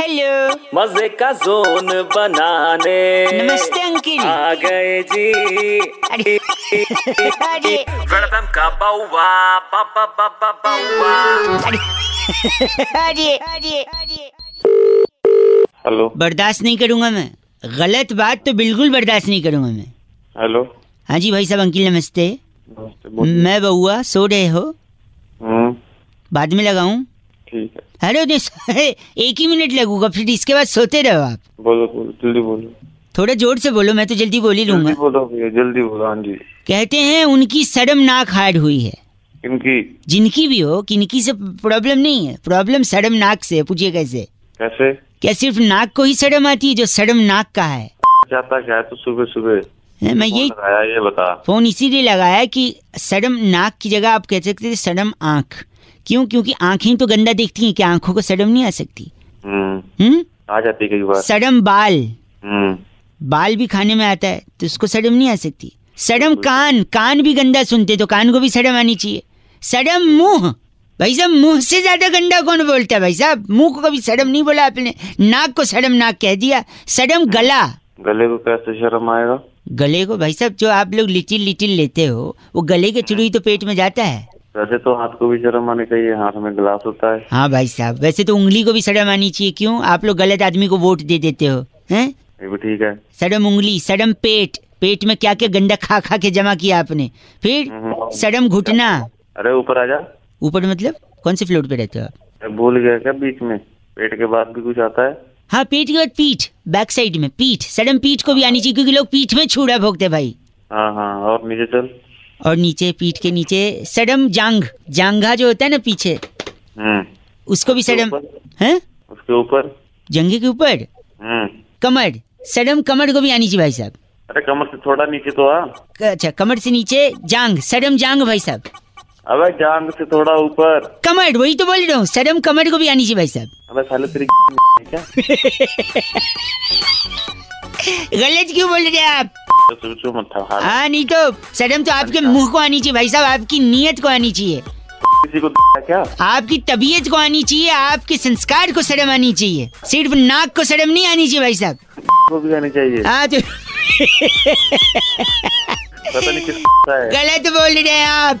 Hello मज़े का zone बनाने। नमस्ते अंकिल। आ गए जी। अरे अरे। वेलकम का बाउवा बाबा बाबा बाउवा। अरे अरे अरे अरे। हेलो। बर्दाश्त नहीं करूँगा मैं। गलत बात तो बिल्कुल बर्दाश्त नहीं करूँगा मैं। हेलो। हाँ जी भाई साहब अंकिल नमस्ते। नमस्ते मैं बउआ सो रहे हो। हम्म। बाद में लगाऊँ। ठीक है। अरे नहीं, एक ही मिनट लगूँगा फिर इसके बाद सोते रहो आप। बोलो बोलो जल्दी बोलो। थोड़ा ज़ोर से बोलो मैं तो जल्दी बोल ही लूँगा। जल्दी बोलो भैया जल्दी बोलो हाँ जी। कहते हैं उनकी शर्मनाक हार्ड हुई है। किनकी जिनकी भी हो किनकी से प्रॉब्लम नहीं है। प्रॉब्लम शर्मनाक से पूछिए कैसे? कैसे? क्या सिर्फ़ नाक को ही शर्म आती है जो शर्मनाक का है? जाता क्या है तो सुबह सुबह मैं यही ये बता। फ़ोन इसीलिए लगाया कि शर्म नाक की जगह आप कह सकते थे शर्म आँख। क्यों? क्योंकि आँखें तो गंदा देखती हैं कि आँखों को सडम नहीं आ सकती। हम्म। हम्म? आ जाती कई बार। शर्म बाल। हम्म। बाल भी खाने में आता है तो उसको सडम नहीं आ सकती। सडम कान। कान भी गंदा सुनते तो कान को भी सडम आनी चाहिए। शर्म मुँह। भाई साहब मुँह से ज़्यादा गंदा कौन बोलता है भाई साहब? मुँह को कभी सडम नहीं बोला आपने? नाक को सडम नाक कह दिया। सडम गला। गले को कैसे शर्म आएगा? गले को भाई साहब जो आप लोग लिटिल लिटिल लेते हो वो गले के थ्रू ही तो पेट में जाता है? वैसे तो हाथ को भी शर्म आनी चाहिए हाथ में गिलास होता है। हाँ भाई साहब वैसे तो उंगली को भी शर्म आनी चाहिए क्यों? आप लोग गलत आदमी को वोट दे देते हो हैं? ये भी ठीक है। सड़म उंगली सड़म पेट पेट में क्या क्या गंदा खा खा के जमा किया आपने? फिर हम्म। सड़म घुटना। अरे ऊपर आ जा। ऊपर मतलब? कौन से फ्लोर पे रहते हो आप? भूल गया क्या बीच में? पेट के बाद भी कुछ आता है? हाँ पेट के बाद पीठ बैक साइड में पीठ। सड़म पीठ को भी आनी चाहिए क्योंकि लोग पीठ में छुड़ा भोगते हैं भाई। हाँ हाँ और नीचे चल। और नीचे पीठ के नीचे सड़म जांग जांघा जो होता है ना पीछे हम्म। उसको भी सड़म है? उसके ऊपर। जंगे के ऊपर? हम्म। कमर। सड़म कमर को भी आनी चाहिए भाई साहब। अरे कमर से थोड़ा नीचे तो आ। अच्छा कमर से नीचे जांग सड़म जांग भाई साहब। अबे जांग से थोड़ा ऊपर। कमर वही तो बोल रहा हूँ। सड़म कमर को भी आनी चाहिए भाई साहब। अबे साले तेरी क्या? गलत क्यों बोल रहे हैं आप? तो हाँ नहीं तो। शर्म तो आपके मुँह को आनी चाहिए भाई साहब। आपकी नीयत को आनी चाहिए। किसी को क्या? आपकी तबीयत को आनी चाहिए। आपके संस्कार को शर्म आनी चाहिए। सिर्फ़ नाक को शर्म नहीं आनी चाहिए भाई साहब। को भी आनी चाहिए। हाँ तो पता नहीं किसका है। गलत बोल रहे हैं आप।